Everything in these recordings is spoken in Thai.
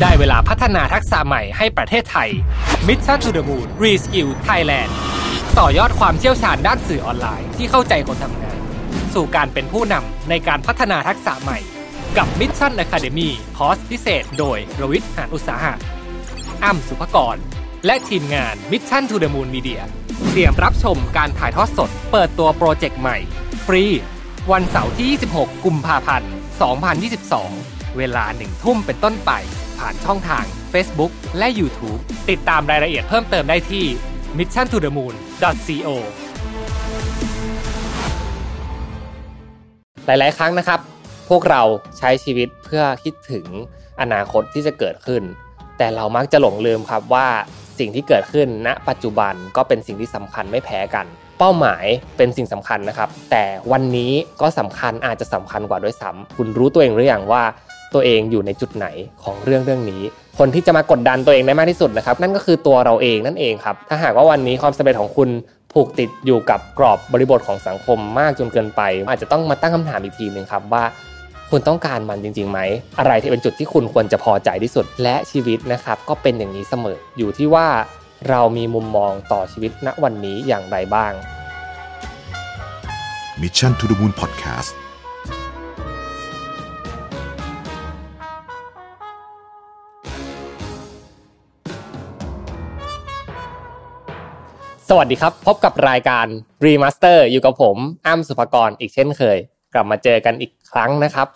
ได้เวลาพัฒนาทักษะใหม่ให้ประเทศไทย Mission to the Moon Reskill Thailand ต่อยอดความเชี่ยวชาญด้านสื่อออนไลน์ที่เข้าใจคนทำงาน สู่การเป็นผู้นำในการพัฒนาทักษะใหม่ กับ Mission Academy คอร์สพิเศษ โดยรวิทย์หานอุตสาหะอ้ำสุภกร และทีมงาน Mission to the Moon Media เตรียมรับชมการถ่ายทอดสด เปิดตัวโปรเจกต์ใหม่ ฟรี วันเสาร์ที่ 26 กุมภาพันธ์ 2022 เวลาหนึ่งทุ่มเป็นต้นไป ผ่านช่องทาง Facebook และ YouTube ติดตามรายละเอียดเพิ่มเติมได้ที่ mission to the moon co หลาย ๆ ครั้งนะครับ พวกเราใช้ชีวิตเพื่อคิดถึงอนาคตที่จะเกิดขึ้น แต่เรามักจะหลงลืมครับว่าสิ่งที่เกิดขึ้นณปัจจุบันก็เป็นสิ่งที่สำคัญไม่แพ้กัน เป้าหมายเป็นสิ่งสำคัญนะครับ แต่วันนี้ก็สำคัญอาจจะสำคัญกว่าด้วยซ้ำคุณรู้ตัวเองหรือยังว่า ตัวเองอยู่ในจุดไหนของเรื่องเรื่องนี้ คนที่จะมากดดันตัวเองได้มากที่สุดนะครับ นั่นก็คือตัวเราเองนั่นเองครับ ถ้าหากว่าวันนี้ความสำเร็จของคุณผูกติดอยู่กับกรอบบริบทของสังคมมากจนเกินไป อาจจะต้องมาตั้งคำถามอีกทีหนึ่งครับว่า คุณต้องการมันจริงๆไหม อะไรที่เป็นจุดที่คุณควรจะพอใจที่สุด และชีวิตนะครับ ก็เป็นอย่างนี้เสมออยู่ที่ว่าเรามีมุมมองต่อชีวิตณวันนี้อย่างไรบ้าง Mission to the Moon Podcast สวัสดีครับ พบกับรายการ Remaster อยู่กับผมอ้ำสุภกรอีกเช่นเคย กลับมาเจอกันอีกครั้งนะครับ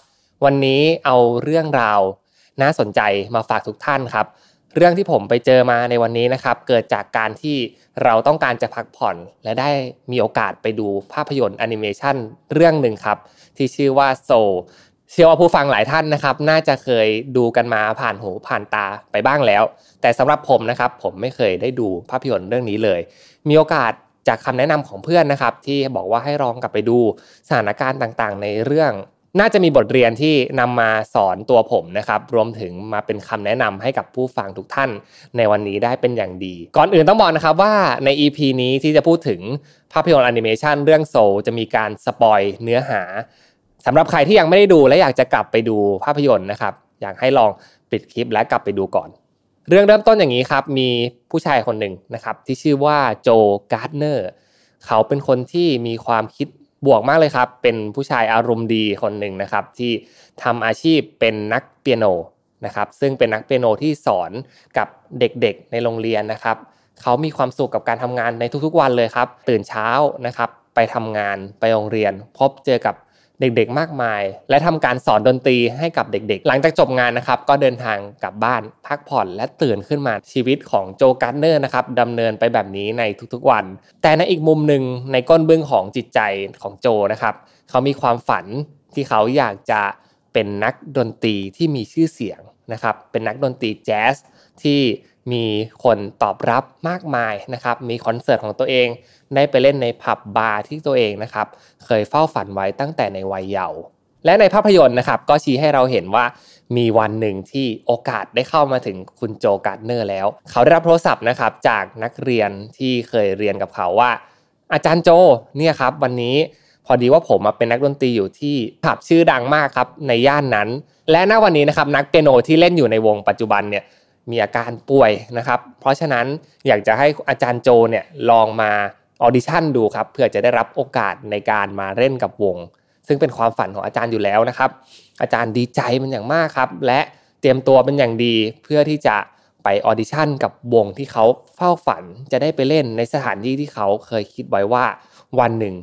วันนี้เอาเรื่องราวน่าสนใจมาฝากทุกท่านครับ เรื่องที่ผมไปเจอมาในวันนี้นะครับ เกิดจากการที่เราต้องการจะพักผ่อน และได้มีโอกาสไปดูภาพยนตร์แอนิเมชันเรื่องหนึ่งครับ ที่ชื่อว่าโซเชื่อว่าผู้ฟังหลายท่านนะครับ น่าจะเคยดูกันมาผ่านหูผ่านตาไปบ้างแล้ว แต่สำหรับผมนะครับ ผมไม่เคยได้ดูภาพยนตร์เรื่องนี้เลย มีโอกาสจากคำแนะนำของเพื่อนนะครับ ที่บอกว่าให้ลองกลับไปดูสถานการณ์ต่างๆ ในเรื่อง น่าจะมีบทเรียนที่นำมาสอนตัวผมนะครับ รวมถึงมาเป็นคำแนะนำให้กับผู้ฟังทุกท่าน ในวันนี้ได้เป็นอย่างดี ก่อนอื่นต้องบอกนะครับว่าใน EP นี้ที่จะพูดถึงภาพยนตร์แอนิเมชันเรื่อง Soul จะมีการ spoil เนื้อหาสำหรับใครที่ยังไม่ได้ดูและอยากจะกลับไปดูภาพยนตร์นะครับ อยากให้ลองปิดคลิปและกลับไปดูก่อน เรื่องเริ่มต้นอย่างนี้ครับ มีผู้ชายคนหนึ่งนะครับที่ชื่อว่าโจการ์ดเนอร์เขาเป็นคนที่มีความคิดบวกมากเลยครับ เป็นผู้ชายอารมณ์ดีคนหนึ่งนะครับ ที่ทำอาชีพเป็นนักเปียโนนะครับ ซึ่งเป็นนักเปียโนที่สอนกับเด็กๆในโรงเรียนนะครับเขามีความสุขกับการทำงานในทุกๆวันเลยครับ ตื่นเช้านะครับ ไปทำงานไปโรงเรียน พบเจอกับ เด็กๆ มากมาย และทำการสอนดนตรีให้กับเด็กๆ หลังจากจบงานนะครับ ก็เดินทางกลับบ้านพักผ่อนและตื่นขึ้นมาชีวิตของโจการ์เนอร์นะครับดำเนินไปแบบนี้ในทุกๆวัน แต่ในอีกมุมหนึ่งในก้นเบื้องของจิตใจของโจนะครับเขามีความฝันที่เขาอยากจะเป็นนักดนตรีที่มีชื่อเสียงนะครับเป็นนักดนตรีแจ๊สที่ มีคนตอบรับมากมายนะครับมีคอนเสิร์ตของตัวเอง ได้ไปเล่นในผับบาร์ที่ตัวเองนะครับเคยเฝ้าฝันไว้ตั้งแต่ในวัยเยาว์และในภาพยนตร์นะครับก็ชี้ให้เราเห็นว่ามีวันหนึ่งที่โอกาสได้เข้ามาถึงคุณโจการ์ดเนอร์แล้ว เขาได้รับโทรศัพท์นะครับจากนักเรียนที่เคยเรียนกับเขาว่า อาจารย์โจเนี่ยครับวันนี้พอดีว่าผมเป็นนักดนตรีอยู่ที่ผับชื่อดังมากครับในย่านนั้น และณวันนี้นะครับนักเปียโนที่เล่นอยู่ในวงปัจจุบันเนี่ย มีอาการป่วยนะครับ เพราะฉะนั้นอยากจะให้อาจารย์โจเนี่ยลองมาออดิชั่นดูครับเพื่อจะได้รับโอกาสในการมาเล่นกับวง ซึ่งเป็นความฝันของอาจารย์อยู่แล้วนะครับ อาจารย์ดีใจมันอย่างมากครับ และเตรียมตัวเป็นอย่างดีเพื่อที่จะไป audition กับวงที่เขาเฝ้าฝันจะได้ไปเล่นในสถานที่ที่เขาเคยคิดไว้ว่าวันหนึ่ง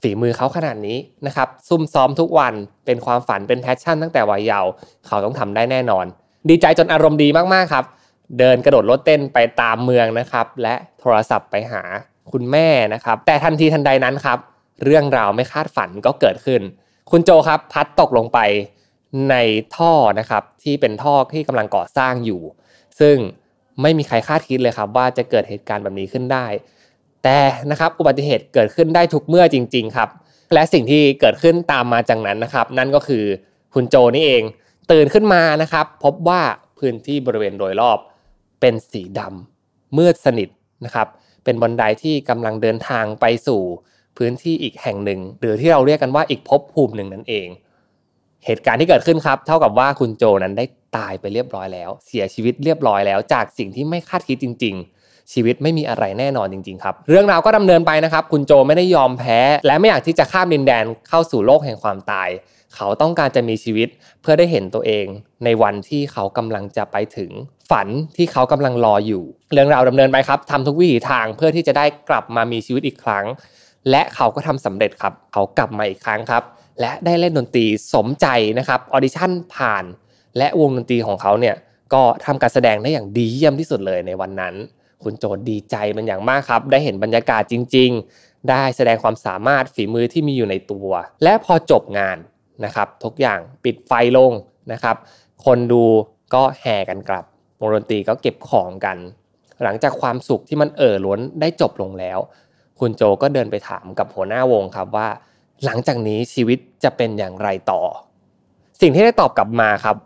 ฝีมือเขาขนาดนี้นะครับซุ่มซ้อมทุกวันเป็นความฝันเป็น passion ตั้งแต่วัยเยาว์เขาต้องทำได้แน่นอน ดีใจจนอารมณ์ดีมากๆครับ เดินกระโดดโลดเต้นไปตามเมืองนะครับ และโทรศัพท์ไปหาคุณแม่นะครับ แต่ทันทีทันใดนั้นครับ เรื่องราวไม่คาดฝันก็เกิดขึ้น คุณโจครับพลัดตกลงไปในท่อนะครับที่เป็นท่อที่กำลังก่อสร้างอยู่ ซึ่งไม่มีใครคาดคิดเลยครับ ว่าจะเกิดเหตุการณ์แบบนี้ขึ้นได้ แต่นะครับอุบัติเหตุเกิดขึ้นได้ทุกเมื่อจริง ๆ ครับ และสิ่งที่เกิดขึ้นตามมาจากนั้นนะครับ นั่นก็คือคุณโจนี่เอง ตื่นขึ้นมานะครับ พบว่าพื้นที่บริเวณโดยรอบ เป็นสีดำมืดสนิทนะครับ เป็นบันไดที่กำลังเดินทางไปสู่พื้นที่อีกแห่งหนึ่ง หรือที่เราเรียกกันว่าอีกภพภูมิหนึ่งนั่นเอง เหตุการณ์ที่เกิดขึ้นครับ เท่ากับว่าคุณโจนั้นได้ตายไปเรียบร้อยแล้ว เสียชีวิตเรียบร้อยแล้ว จากสิ่งที่ไม่คาดคิดจริง ๆ ชีวิตไม่มีอะไรแน่นอนจริงๆครับ เรื่องราวก็ดำเนินไปนะครับ คุณโจไม่ได้ยอมแพ้ และไม่อยากที่จะข้ามดินแดนเข้าสู่โลกแห่งความตาย เขาต้องการจะมีชีวิตเพื่อได้เห็นตัวเอง ในวันที่เขากำลังจะไปถึงฝันที่เขากำลังรออยู่ เรื่องราวดำเนินไปครับทำทุกวิถีทางเพื่อที่จะได้กลับมามีชีวิตอีกครั้ง และเขาก็ทำสำเร็จครับ เขากลับมาอีกครั้งครับ และได้เล่นดนตรีสมใจนะครับออดิชั่นผ่าน และวงดนตรีของเขาเนี่ยก็ทำการแสดงได้อย่างดีเยี่ยมที่สุดเลยในวันนั้น คุณโจดีใจเป็นอย่างมากครับ ได้เห็นบรรยากาศจริง ๆ ได้แสดงความสามารถฝีมือที่มีอยู่ในตัว และพอจบงานนะครับ ทุกอย่างปิดไฟลงนะครับ คนดูก็แห่กันกลับวงดนตรีก็เก็บของกัน หลังจากความสุขที่มันเอ่อล้นได้จบลงแล้ว คุณโจก็เดินไปถามกับหัวหน้าวงครับว่า หลังจากนี้ชีวิตจะเป็นอย่างไรต่อ สิ่งที่ได้ตอบกลับมาครับ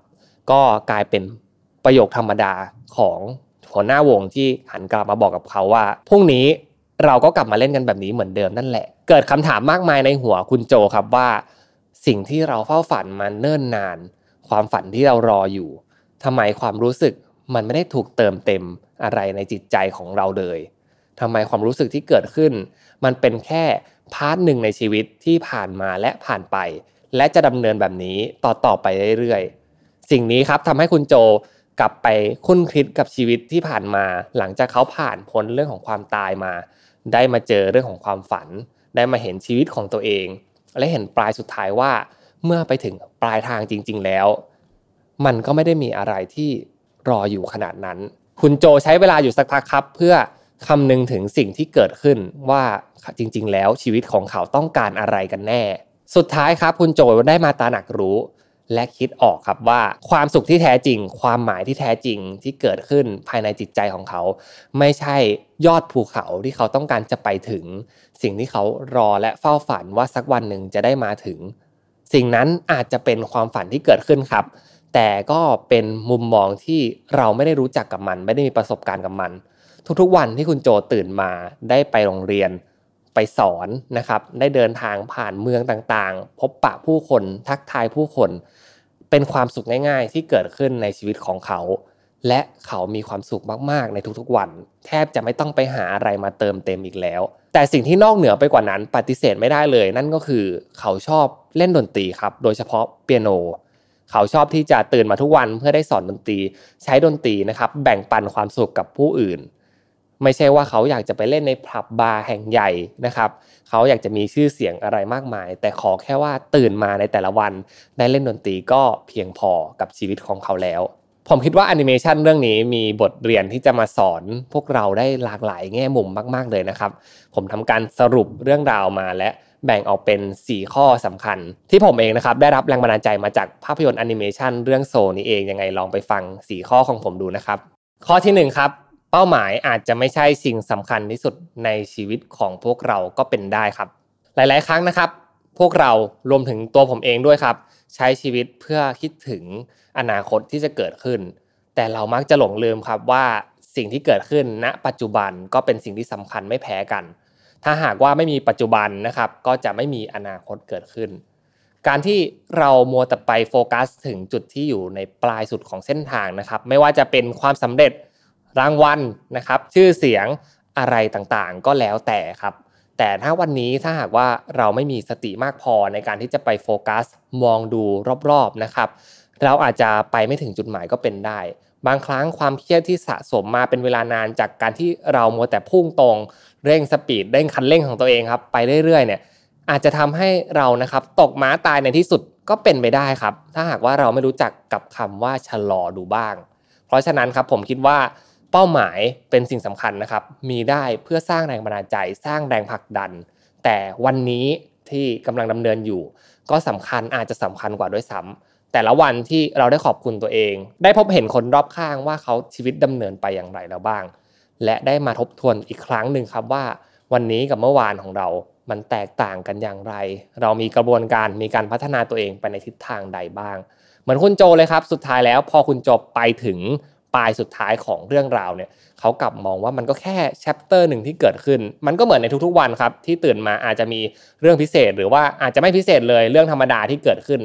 ก็กลายเป็นประโยคธรรมดาของ หัวหน้าวงที่หันกลับมาบอกกับเขาว่าพรุ่งนี้เราก็กลับมาเล่นกันแบบนี้เหมือนเดิมนั่นแหละ เกิดคำถามมากมายในหัวคุณโจครับว่า สิ่งที่เราเฝ้าฝันมาเนิ่นนาน ความฝันที่เรารออยู่ทำไมความรู้สึกมันไม่ได้ถูกเติมเต็มอะไรในจิตใจของเราเลยทำไมความรู้สึกที่เกิดขึ้น มันเป็นแค่ part หนึ่งในชีวิตที่ผ่านมาและผ่านไป และจะดำเนินแบบนี้ต่อต่อไปเรื่อยๆ สิ่งนี้ครับทำให้คุณโจ กลับไปครุ่นคิดกับชีวิตที่ผ่านมา หลังจากเขาผ่านพ้นเรื่องของความตายมา ได้มาเจอเรื่องของความฝัน ได้มาเห็นชีวิตของตัวเอง และเห็นปลายสุดท้ายว่า เมื่อไปถึงปลายทางจริง ๆ แล้ว มันก็ไม่ได้มีอะไรที่รออยู่ขนาดนั้น คุณโจใช้เวลาอยู่สักพักครับ เพื่อคำนึงถึงสิ่งที่เกิดขึ้นว่าจริง ๆ แล้วชีวิตของเขาต้องการอะไรกันแน่ สุดท้ายครับคุณโจได้มาตระหนักรู้ และคิดออกครับว่าความสุขที่แท้จริง ความหมายที่แท้จริงที่เกิดขึ้นภายในจิตใจของเขา ไม่ใช่ยอดภูเขาที่เขาต้องการจะไปถึง สิ่งที่เขารอและเฝ้าฝันว่าสักวันหนึ่งจะได้มาถึง สิ่งนั้นอาจจะเป็นความฝันที่เกิดขึ้นครับ แต่ก็เป็นมุมมองที่เราไม่ได้รู้จักกับมัน ไม่ได้มีประสบการณ์กับมัน ทุกๆวันที่คุณโจตื่นมาได้ไปโรงเรียน ไปสอนนะครับ ได้เดินทางผ่านเมืองต่างๆ พบปะผู้คนทักทายผู้คน เป็นความสุขง่าย ๆ ที่เกิดขึ้นในชีวิตของเขา และเขามีความสุขมากๆ ในทุกๆวัน แทบจะไม่ต้องไปหาอะไรมาเติมเต็มอีกแล้ว แต่สิ่งที่นอกเหนือไปกว่านั้นปฏิเสธไม่ได้เลย นั่นก็คือเขาชอบเล่นดนตรีครับ โดยเฉพาะเปียโนเขาชอบที่จะตื่นมาทุกวันเพื่อได้สอนดนตรี ใช้ดนตรีนะครับ แบ่งปันความสุขกับผู้อื่น ไม่ใช่ว่าเขาอยากจะไปเล่นในผับบาร์แห่งใหญ่นะครับ เขาอยากจะมีชื่อเสียงอะไรมากมาย แต่ขอแค่ว่าตื่นมาในแต่ละวัน ได้เล่นดนตรีก็เพียงพอกับชีวิตของเขาแล้ว ผมคิดว่าแอนิเมชันเรื่องนี้มีบทเรียนที่จะมาสอนพวกเราได้หลากหลายแง่มุมมาก ๆเลยนะครับ ผมทำการสรุปเรื่องราวมาและแบ่งออกเป็น 4 ข้อสำคัญ ที่ผมเองนะครับได้รับแรงบันดาลใจมาจากภาพยนตร์แอนิเมชันเรื่อง Soul นี้เองยังไงลองไปฟัง 4 ข้อของผมดูนะครับ ข้อทีหนึ่1ครับ เป้าหมายอาจจะไม่ใช่สิ่งสำคัญที่สุดในชีวิตของพวกเราก็เป็นได้ครับ หลาย ๆ ครั้งนะครับ พวกเรารวมถึงตัวผมเองด้วยครับ ใช้ชีวิตเพื่อคิดถึงอนาคตที่จะเกิดขึ้น แต่เรามักจะหลงลืมครับว่าสิ่งที่เกิดขึ้นณ ปัจจุบันก็เป็นสิ่งที่สำคัญไม่แพ้กัน ถ้าหากว่าไม่มีปัจจุบันนะครับ ก็จะไม่มีอนาคตเกิดขึ้น การที่เรามัวแต่ไปโฟกัส ถึงจุดที่อยู่ในปลายสุดของเส้นทางนะครับ ไม่ว่าจะเป็นความสำเร็จ รางวัลนะครับ ชื่อเสียงอะไรต่างๆ ก็แล้วแต่ครับ แต่ถ้าวันนี้ถ้าหากว่าเราไม่มีสติมากพอในการที่จะไปโฟกัส มองดูรอบๆนะครับ เราอาจจะไปไม่ถึงจุดหมายก็เป็นได้ บางครั้งความเครียดที่สะสมมาเป็นเวลานานจากการที่เรามัวแต่พุ่งตรง เร่งสปีดเร่งคันเร่งของตัวเองครับ ไปเรื่อยๆเนี่ยอาจจะทำให้เรานะครับตกม้าตายในที่สุดก็เป็นไปได้ครับ ถ้าหากว่าเราไม่รู้จักกับคำว่าชะลอดูบ้าง เพราะฉะนั้นครับผมคิดว่า เป้าหมายเป็นสิ่งสำคัญนะครับ มีได้เพื่อสร้างแรงบันดาลใจ สร้างแรงผลักดัน แต่วันนี้ที่กำลังดำเนินอยู่ ก็สำคัญอาจจะสำคัญกว่าด้วยซ้ำแต่ละวันที่เราได้ขอบคุณตัวเอง ได้พบเห็นคนรอบข้างว่าเขาชีวิตดำเนินไปอย่างไรแล้วบ้าง และได้มาทบทวนอีกครั้งหนึ่งครับว่า วันนี้กับเมื่อวานของเรามันแตกต่างกันอย่างไร เรามีกระบวนการมีการพัฒนาตัวเองไปในทิศทางใดบ้าง เหมือนคุณโจเลยครับ สุดท้ายแล้วพอคุณโจไปถึง ปลายสุดท้ายของเรื่องราวเนี่ยเขากลับมองว่ามันก็แค่แชปเตอร์หนึ่งที่เกิดขึ้น มันก็เหมือนในทุกๆวันครับ ที่ตื่นมาอาจจะมีเรื่องพิเศษ หรือว่าอาจจะไม่พิเศษเลยเรื่องธรรมดาที่เกิดขึ้น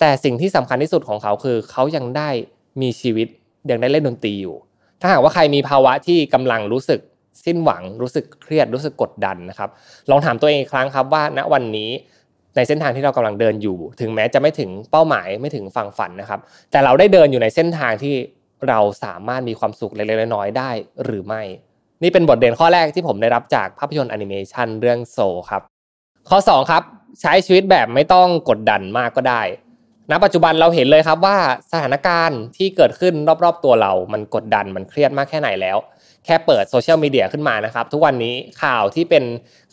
แต่สิ่งที่สำคัญที่สุดของเขาคือ เขายังได้มีชีวิตยังได้เล่นดนตรีอยู่ ถ้าหากว่าใครมีภาวะที่กำลังรู้สึกสิ้นหวังรู้สึกเครียดรู้สึกกดดันนะครับ ลองถามตัวเองอีกครั้งครับว่าณวันนี้ในเส้นทางที่เรากำลังเดินอยู่ ถึงแม้จะไม่ถึงเป้าหมายไม่ถึงฝั่งฝันนะครับ แต่เราได้เดินอยู่ในเส้นทางที่ เราสามารถมีความสุขเล็กๆน้อยๆได้หรือไม่ นี่เป็นบทเรียนข้อแรกที่ผมได้รับจากภาพยนตร์แอนิเมชันเรื่องโซครับ ข้อ 2 ครับ ใช้ชีวิตแบบไม่ต้องกดดันมากก็ได้ณปัจจุบันเราเห็นเลยครับว่าสถานการณ์ที่เกิดขึ้นรอบๆตัวเรา มันกดดันมันเครียดมากแค่ไหนแล้ว แค่เปิดโซเชียลมีเดียขึ้นมานะครับ ทุกวันนี้ข่าวที่เป็น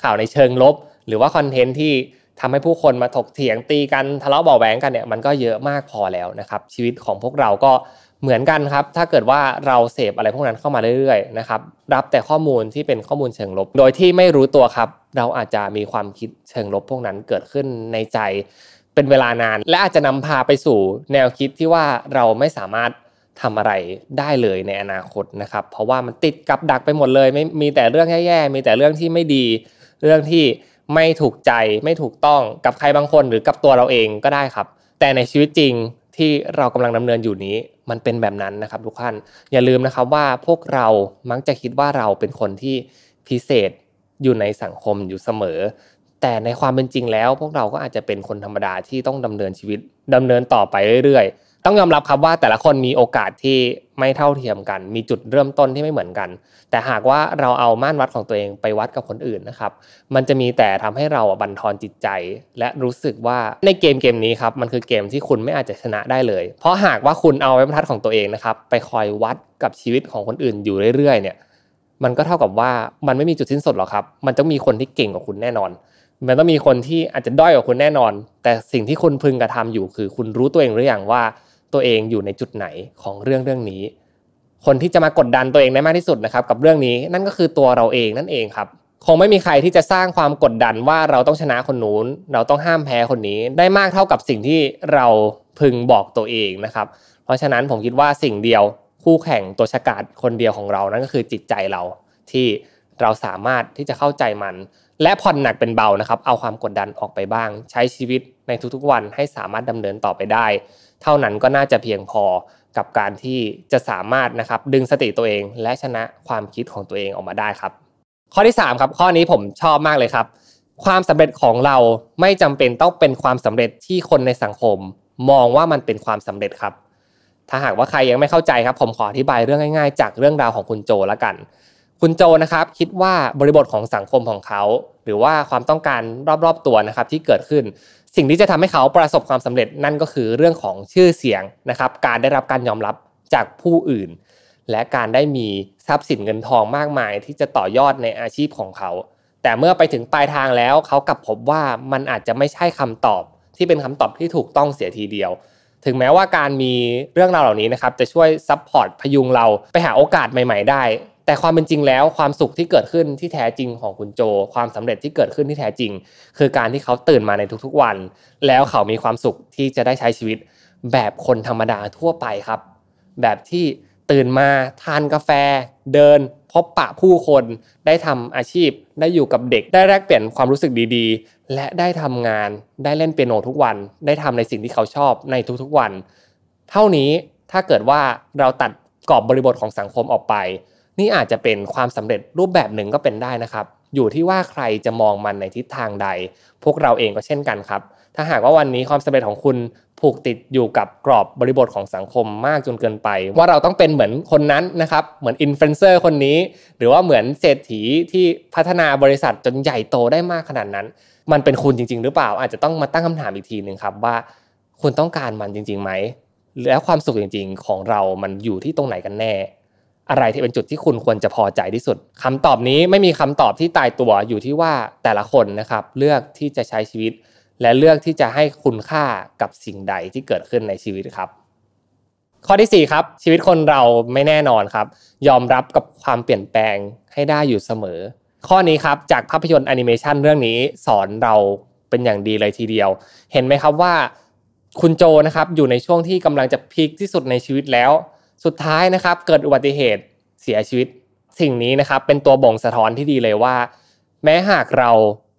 ข่าวในเชิงลบ หรือว่าคอนเทนต์ที่ทำให้ผู้คนมาถกเถียงตีกันทะเลาะเบาแหวงกันเนี่ยมันก็เยอะมากพอแล้วนะครับ ชีวิตของพวกเราก็ เหมือนกันครับ ถ้าเกิดว่าเราเสพอะไรพวกนั้นเข้ามาเรื่อยๆนะครับรับแต่ข้อมูลที่เป็นข้อมูลเชิงลบ โดยที่ไม่รู้ตัวครับ เราอาจจะมีความคิดเชิงลบพวกนั้นเกิดขึ้นในใจเป็นเวลานาน และอาจจะนำพาไปสู่แนวคิดที่ว่าเราไม่สามารถทำอะไรได้เลยในอนาคตนะครับ เพราะว่ามันติดกับดักไปหมดเลย ไม่มีแต่เรื่องแย่ๆมีแต่เรื่องที่ไม่ดี เรื่องที่ไม่ถูกใจไม่ถูกต้องกับใครบางคนหรือกับตัวเราเองก็ได้ครับ แต่ในชีวิตจริง ที่เรากำลังดำเนินอยู่นี้มันเป็นแบบนั้นนะครับทุกท่านอย่าลืมนะครับว่าพวกเรามักจะคิดว่าเราเป็นคนที่พิเศษอยู่ในสังคมอยู่เสมอ แต่ในความเป็นจริงแล้ว พวกเราก็อาจจะเป็นคนธรรมดาที่ต้องดำเนินชีวิตดำเนินต่อไปเรื่อยๆ ต้องยอมรับครับว่าแต่ละคนมีโอกาสที่ไม่เท่าเทียมกัน มีจุดเริ่มต้นที่ไม่เหมือนกัน แต่หากว่าเราเอาม่านวัดของตัวเองไปวัดกับคนอื่นนะครับ มันจะมีแต่ทำให้เราบันทอนจิตใจ และรู้สึกว่าในเกมเกมนี้ครับมันคือเกมที่คุณไม่อาจจะชนะได้เลย เพราะหากว่าคุณเอาไว้บรรทัดของตัวเองนะครับไปคอยวัดกับชีวิตของคนอื่นอยู่เรื่อยๆเนี่ยมันก็เท่ากับว่ามันไม่มีจุดสิ้นสุดหรอกครับ มันต้องมีคนที่เก่งกว่าคุณแน่นอน มันต้องมีคนที่อาจจะด้อยกว่าคุณแน่นอน แต่สิ่งที่คุณพึงกระทำอยู่คือ คุณรู้ตัวเองหรือยังว่า ตัวเองอยู่ในจุดไหนของเรื่องเรื่องนี้ คนที่จะมากดดันตัวเองได้มากที่สุดนะครับ กับเรื่องนี้นั่นก็คือตัวเราเองนั่นเองครับคงไม่มีใครที่จะสร้างความกดดันว่าเราต้องชนะคนนู้น เราต้องห้ามแพ้คนนี้ได้มากเท่ากับสิ่งที่เราพึงบอกตัวเองนะครับ เพราะฉะนั้นผมคิดว่าสิ่งเดียวคู่แข่งตัวฉกาจคนเดียวของเรานั่นก็คือจิตใจเราที่เราสามารถที่จะเข้าใจมัน และผ่อนหนักเป็นเบานะครับ เอาความกดดันออกไปบ้าง ใช้ชีวิตในทุกๆวันให้สามารถดำเนินต่อไปได้ เท่านั้นก็น่าจะเพียงพอกับการที่จะสามารถนะครับดึงสติตัวเอง และชนะความคิดของตัวเองออกมาได้ครับ ข้อที่3ครับข้อนี้ผมชอบมากเลยครับ ความสำเร็จของเราไม่จำเป็นต้องเป็นความสำเร็จที่คนในสังคม มองว่ามันเป็นความสำเร็จครับ ถ้าหากว่าใครยังไม่เข้าใจครับ ผมขออธิบายเรื่องง่ายๆ จากเรื่องราวของคุณโจละกัน คุณโจนะครับ คิดว่าบริบทของสังคมของเขา หรือว่าความต้องการรอบๆตัวนะครับที่เกิดขึ้น สิ่งที่จะทำให้เขาประสบความสำเร็จนั่นก็คือเรื่องของชื่อเสียงนะครับ การได้รับการยอมรับจากผู้อื่น และการได้มีทรัพย์สินเงินทองมากมาย ที่จะต่อยอดในอาชีพของเขา แต่เมื่อไปถึงปลายทางแล้วเขากลับพบว่ามันอาจจะไม่ใช่คำตอบ ที่เป็นคำตอบที่ถูกต้องเสียทีเดียว ถึงแม้ว่าการมีเรื่องราวเหล่านี้นะครับจะช่วย support พยุงเราไปหาโอกาสใหม่ ๆ ได้ แต่ความเป็นจริงแล้วความสุขที่เกิดขึ้นที่แท้จริงของคุณโจ ความสำเร็จที่เกิดขึ้นที่แท้จริง คือการที่เขาตื่นมาในทุกๆวัน แล้วเขามีความสุขที่จะได้ใช้ชีวิต แบบคนธรรมดาทั่วไปครับ แบบที่ตื่นมาทานกาแฟ เดิน พบปะผู้คนได้ทำอาชีพ ได้อยู่กับเด็กได้แลกเปลี่ยนความรู้สึกดีๆ และได้ทำงานได้เล่นเปียโนทุกวัน ได้ทำในสิ่งที่เขาชอบในทุกๆวัน เท่านี้ถ้าเกิดว่าเราตัดกรอบบริบทของสังคมออกไป นี่อาจจะเป็นความสำเร็จรูปแบบหนึ่งก็เป็นได้นะครับ อยู่ที่ว่าใครจะมองมันในทิศทางใด พวกเราเองก็เช่นกันครับ ถ้าหากว่าวันนี้ความสำเร็จของคุณผูกติดอยู่กับกรอบบริบทของสังคมมากจนเกินไป ว่าเราต้องเป็นเหมือนคนนั้นนะครับ เหมือนอินฟลูเอนเซอร์คนนี้ หรือว่าเหมือนเศรษฐีที่พัฒนาบริษัทจนใหญ่โตได้มากขนาดนั้น มันเป็นคุณจริง ๆ หรือเปล่า อาจจะต้องมาตั้งคำถามอีกทีหนึ่งครับว่า คุณต้องการมันจริงๆไหมแล้วความสุขจริง ๆ ของเรามันอยู่ที่ตรงไหนกันแน่ อะไรที่เป็นจุดที่คุณควรจะพอใจที่สุดคำตอบนี้ไม่มีคำตอบที่ตายตัวอยู่ที่ว่าแต่ละคนนะครับเลือกที่จะใช้ชีวิต และเลือกที่จะให้คุณค่ากับสิ่งใดที่เกิดขึ้นในชีวิตครับ ข้อที่4ครับชีวิตคนเราไม่แน่นอนครับ ยอมรับกับความเปลี่ยนแปลงให้ได้อยู่เสมอ ข้อนี้ครับจากภาพยนตร์แอนิเมชันเรื่องนี้สอนเราเป็นอย่างดีเลยทีเดียว เห็นไหมครับว่า คุณโจนะครับอยู่ในช่วงที่กำลังจะพีคที่สุดในชีวิตแล้ว สุดท้ายนะครับเกิดอุบัติเหตุเสียชีวิต สิ่งนี้นะครับเป็นตัวบ่งสะท้อนที่ดีเลยว่า แม้หากเรา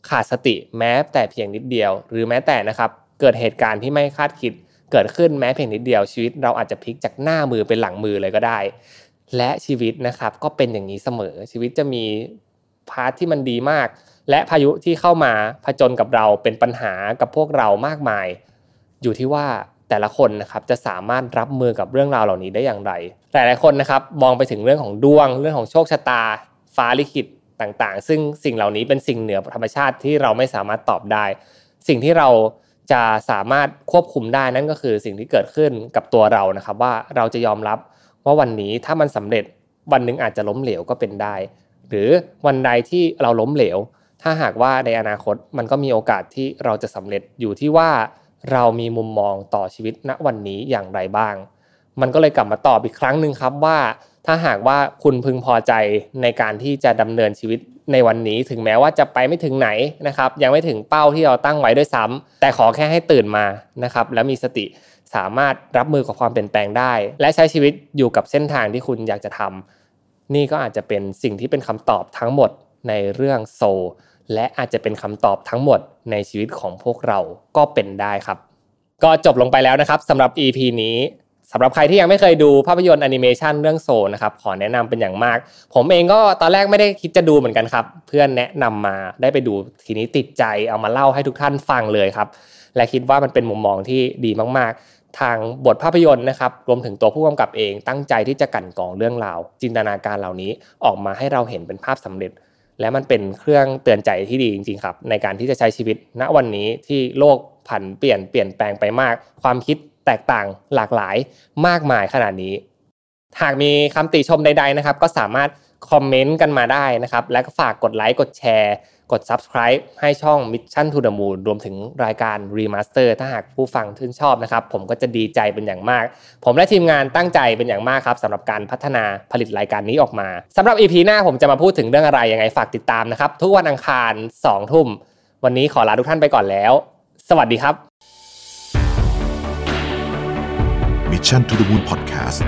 ขาดสติแม้แต่เพียงนิดเดียว หรือแม้แต่นะครับเกิดเหตุการณ์ที่ไม่คาดคิด เกิดขึ้นแม้เพียงนิดเดียวชีวิต เราอาจจะพลิกจากหน้ามือเป็นหลังมือเลยก็ได้ และชีวิตนะครับก็เป็นอย่างนี้เสมอชีวิตจะมีพาร์ทที่มันดีมาก และพายุที่เข้ามาผจญกับเราเป็นปัญหากับพวกเรามากมาย อยู่ที่ว่า แต่ละคนนะครับจะสามารถรับมือกับเรื่องราวเหล่านี้ได้อย่างไร หลายๆคนนะครับมองไปถึงเรื่องของดวง เรื่องของโชคชะตา ฟ้าลิขิตต่างๆ ซึ่งสิ่งเหล่านี้เป็นสิ่งเหนือธรรมชาติที่เราไม่สามารถตอบได้ สิ่งที่เราจะสามารถควบคุมได้นั่นก็คือสิ่งที่เกิดขึ้นกับตัวเรานะครับ ว่าเราจะยอมรับว่าวันนี้ถ้ามันสำเร็จวันหนึ่งอาจจะล้มเหลวก็เป็นได้ หรือวันใดที่เราล้มเหลว ถ้าหากว่าในอนาคตมันก็มีโอกาสที่เราจะสำเร็จอยู่ที่ว่า เรามีมุมมองต่อชีวิตณวันนี้อย่างไรบ้าง มันก็เลยกลับมาตอบอีกครั้งหนึ่งครับว่า ถ้าหากว่าคุณพึงพอใจในการที่จะดำเนินชีวิตในวันนี้ถึงแม้ว่าจะไปไม่ถึงไหนนะครับ ยังไม่ถึงเป้าที่เราตั้งไว้ด้วยซ้ำแต่ขอแค่ให้ตื่นมานะครับ แล้วมีสติสามารถรับมือกับความเปลี่ยนแปลงได้ และใช้ชีวิตอยู่กับเส้นทางที่คุณอยากจะทำนี่ก็อาจจะเป็นสิ่งที่เป็นคำตอบทั้งหมดในเรื่องโซ และอาจจะเป็นคำตอบทั้งหมดในชีวิตของพวกเราก็เป็นได้ครับ ก็จบลงไปแล้วนะครับสำหรับ EP นี้สำหรับใครที่ยังไม่เคยดูภาพยนตร์แอนิเมชันเรื่องโซนะครับขอแนะนำเป็นอย่างมาก ผมเองก็ตอนแรกไม่ได้คิดจะดูเหมือนกันครับ เพื่อนแนะนำมาได้ไปดูทีนี้ติดใจเอามาเล่าให้ทุกท่านฟังเลยครับ และคิดว่ามันเป็นมุมมองที่ดีมากๆ ทางบทภาพยนตร์นะครับรวมถึงตัวผู้กำกับเองตั้งใจที่จะกั่นกองเรื่องราว จินตนาการเหล่านี้ออกมาให้เราเห็นเป็นภาพสำเร็จ และมันเป็นเครื่องเตือนใจที่ดีจริง ๆ ครับ ในการที่จะใช้ชีวิตณวันนี้ที่โลกผันเปลี่ยนเปลี่ยนแปลงไปมาก ความคิดแตกต่างหลากหลายมากมายขนาดนี้ หากมีคำติชมใดๆนะครับ ก็สามารถ คอมเมนต์กันมาได้นะครับ และก็ฝากกดไลค์กดแชร์กด Subscribe ให้ช่อง Mission to the Moon รวมถึงรายการ Remaster ถ้าหากผู้ฟังชื่นชอบนะครับ ผมก็จะดีใจเป็นอย่างมาก ผมและทีมงานตั้งใจเป็นอย่างมากครับสำหรับการพัฒนาผลิตรายการนี้ออกมาสำหรับ EP หน้าผมจะมาพูดถึงเรื่องอะไรยังไงฝากติดตามนะครับ ทุกวันอังคาร 2 ทุ่ม วันนี้ขอลาทุกท่านไปก่อนแล้ว สวัสดีครับ Mission to the Moon Podcast